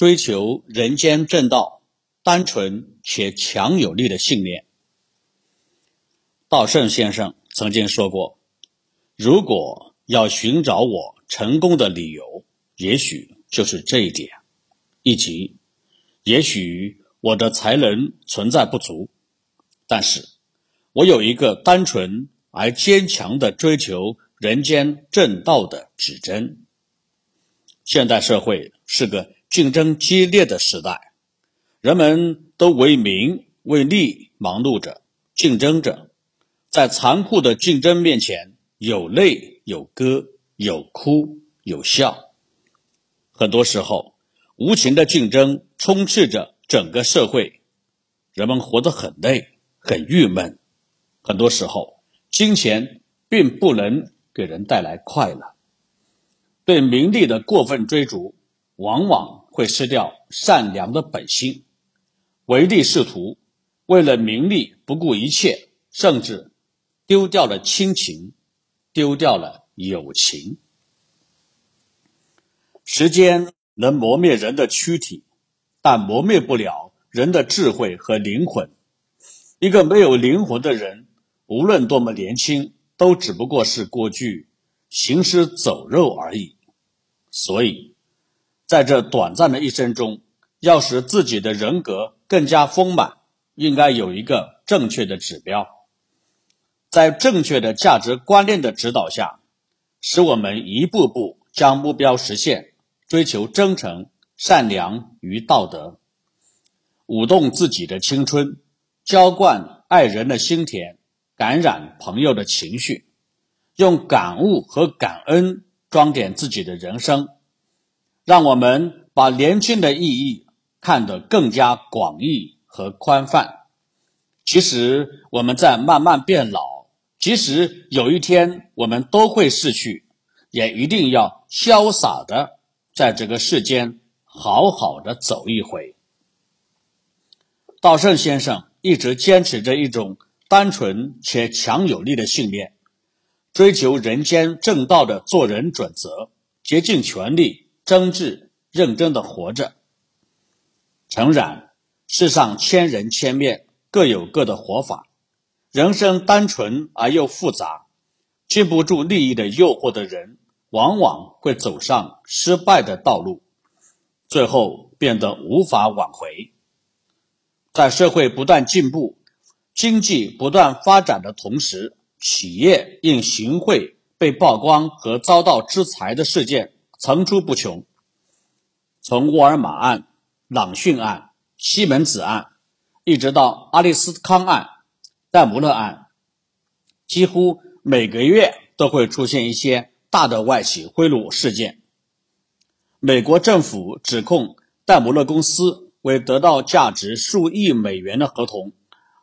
追求人间正道，单纯且强有力的信念。道圣先生曾经说过：“如果要寻找我成功的理由，也许就是这一点，以及也许我的才能存在不足，但是我有一个单纯而坚强的追求人间正道的指针。”现代社会是个竞争激烈的时代，人们都为名为利忙碌着，竞争着。在残酷的竞争面前，有泪有歌，有哭有笑。很多时候，无情的竞争充斥着整个社会，人们活得很累，很郁闷。很多时候，金钱并不能给人带来快乐。对名利的过分追逐，往往会失掉善良的本心，唯利是图，为了名利不顾一切，甚至丢掉了亲情，丢掉了友情。时间能磨灭人的躯体，但磨灭不了人的智慧和灵魂。一个没有灵魂的人，无论多么年轻，都只不过是过去行尸走肉而已。所以，在这短暂的一生中，要使自己的人格更加丰满，应该有一个正确的指标，在正确的价值观念的指导下，使我们一步步将目标实现，追求真诚、善良与道德，舞动自己的青春，浇灌爱人的心田，感染朋友的情绪，用感悟和感恩。装点自己的人生，让我们把年轻的意义看得更加广义和宽泛。其实我们在慢慢变老，即使有一天我们都会逝去，也一定要潇洒的在这个世间好好的走一回。道圣先生一直坚持着一种单纯且强有力的信念。追求人间正道的做人准则，竭尽全力、真挚认真的活着。诚然，世上千人千面，各有各的活法。人生单纯而又复杂，禁不住利益的诱惑的人，往往会走上失败的道路，最后变得无法挽回。在社会不断进步、经济不断发展的同时，企业因行贿被曝光和遭到制裁的事件层出不穷，从沃尔玛案、朗讯案、西门子案，一直到阿利斯康案、戴姆勒案，几乎每个月都会出现一些大的外企贿赂事件。美国政府指控戴姆勒公司为得到价值数亿美元的合同。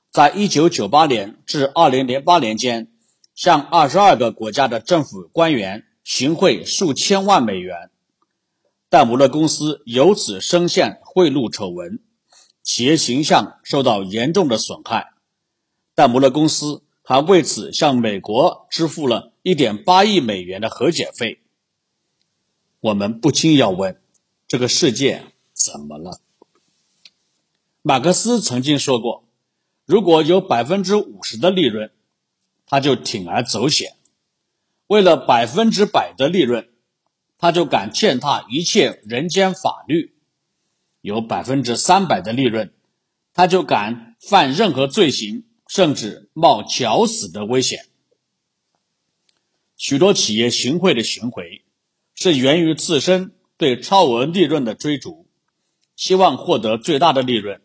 在一九九八年至二零零八年间，向二十二个国家的政府官员行贿数千万美元，戴姆勒公司由此深陷贿赂丑闻，企业形象受到严重的损害。戴姆勒公司还为此向美国支付了一点八亿美元的和解费。我们不禁要问：这个世界怎么了？马克思曾经说过。如果有百分之五十的利润，他就铤而走险；为了百分之百的利润，他就敢践踏一切人间法律；有百分之三百的利润，他就敢犯任何罪行，甚至冒绞死的危险。许多企业行贿的行为，是源于自身对超额利润的追逐，希望获得最大的利润。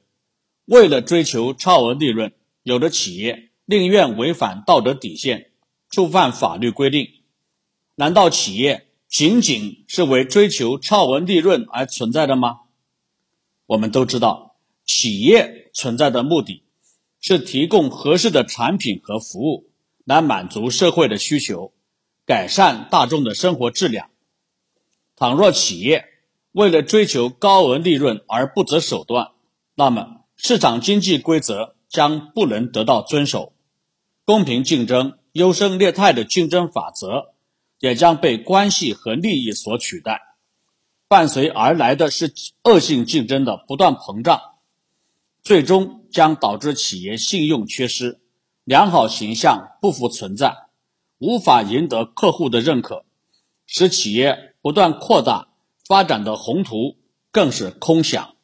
为了追求超额利润，有的企业宁愿违反道德底线，触犯法律规定。难道企业仅仅是为追求超额利润而存在的吗？我们都知道，企业存在的目的是提供合适的产品和服务，来满足社会的需求，改善大众的生活质量。倘若企业为了追求高额利润而不择手段，那么。市场经济规则将不能得到遵守，公平竞争、优胜劣汰的竞争法则也将被关系和利益所取代。伴随而来的是恶性竞争的不断膨胀，最终将导致企业信用缺失，良好形象不复存在，无法赢得客户的认可，使企业不断扩大发展的宏图更是空想。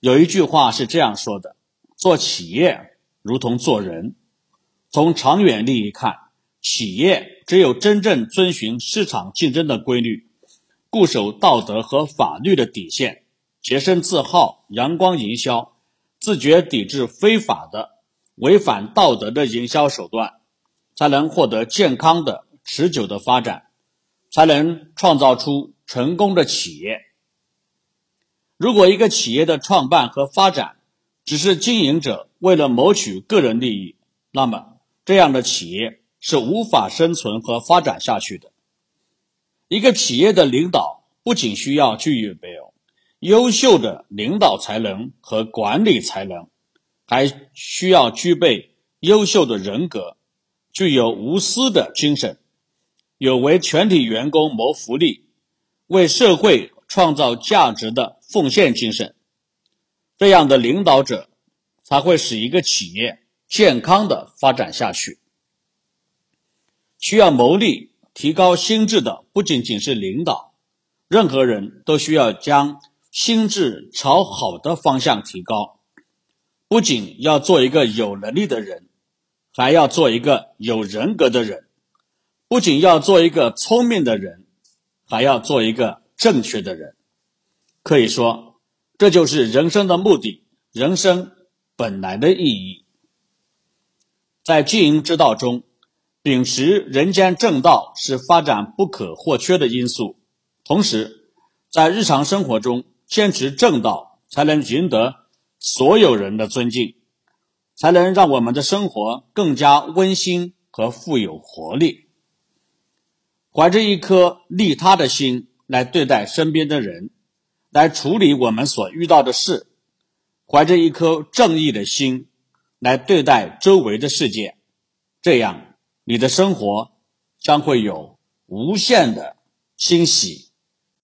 有一句话是这样说的：“做企业如同做人。”从长远利益看，企业只有真正遵循市场竞争的规律，固守道德和法律的底线，洁身自好、阳光营销，自觉抵制非法的、违反道德的营销手段，才能获得健康的、持久的发展，才能创造出成功的企业。如果一个企业的创办和发展只是经营者为了谋取个人利益，那么，这样的企业是无法生存和发展下去的。一个企业的领导不仅需要具备优秀的领导才能和管理才能，还需要具备优秀的人格，具有无私的精神，有为全体员工谋福利、为社会创造价值的奉献精神。这样的领导者才会使一个企业。健康的发展下去，需要谋利、提高心智的不仅仅是领导，任何人都需要将心智朝好的方向提高。不仅要做一个有能力的人，还要做一个有人格的人；不仅要做一个聪明的人，还要做一个正确的人。可以说，这就是人生的目的，人生本来的意义。在经营之道中，秉持人间正道是发展不可或缺的因素。同时，在日常生活中坚持正道，才能赢得所有人的尊敬，才能让我们的生活更加温馨和富有活力。怀着一颗利他的心来对待身边的人，来处理我们所遇到的事；怀着一颗正义的心。来对待周围的世界，这样你的生活将会有无限的欣喜。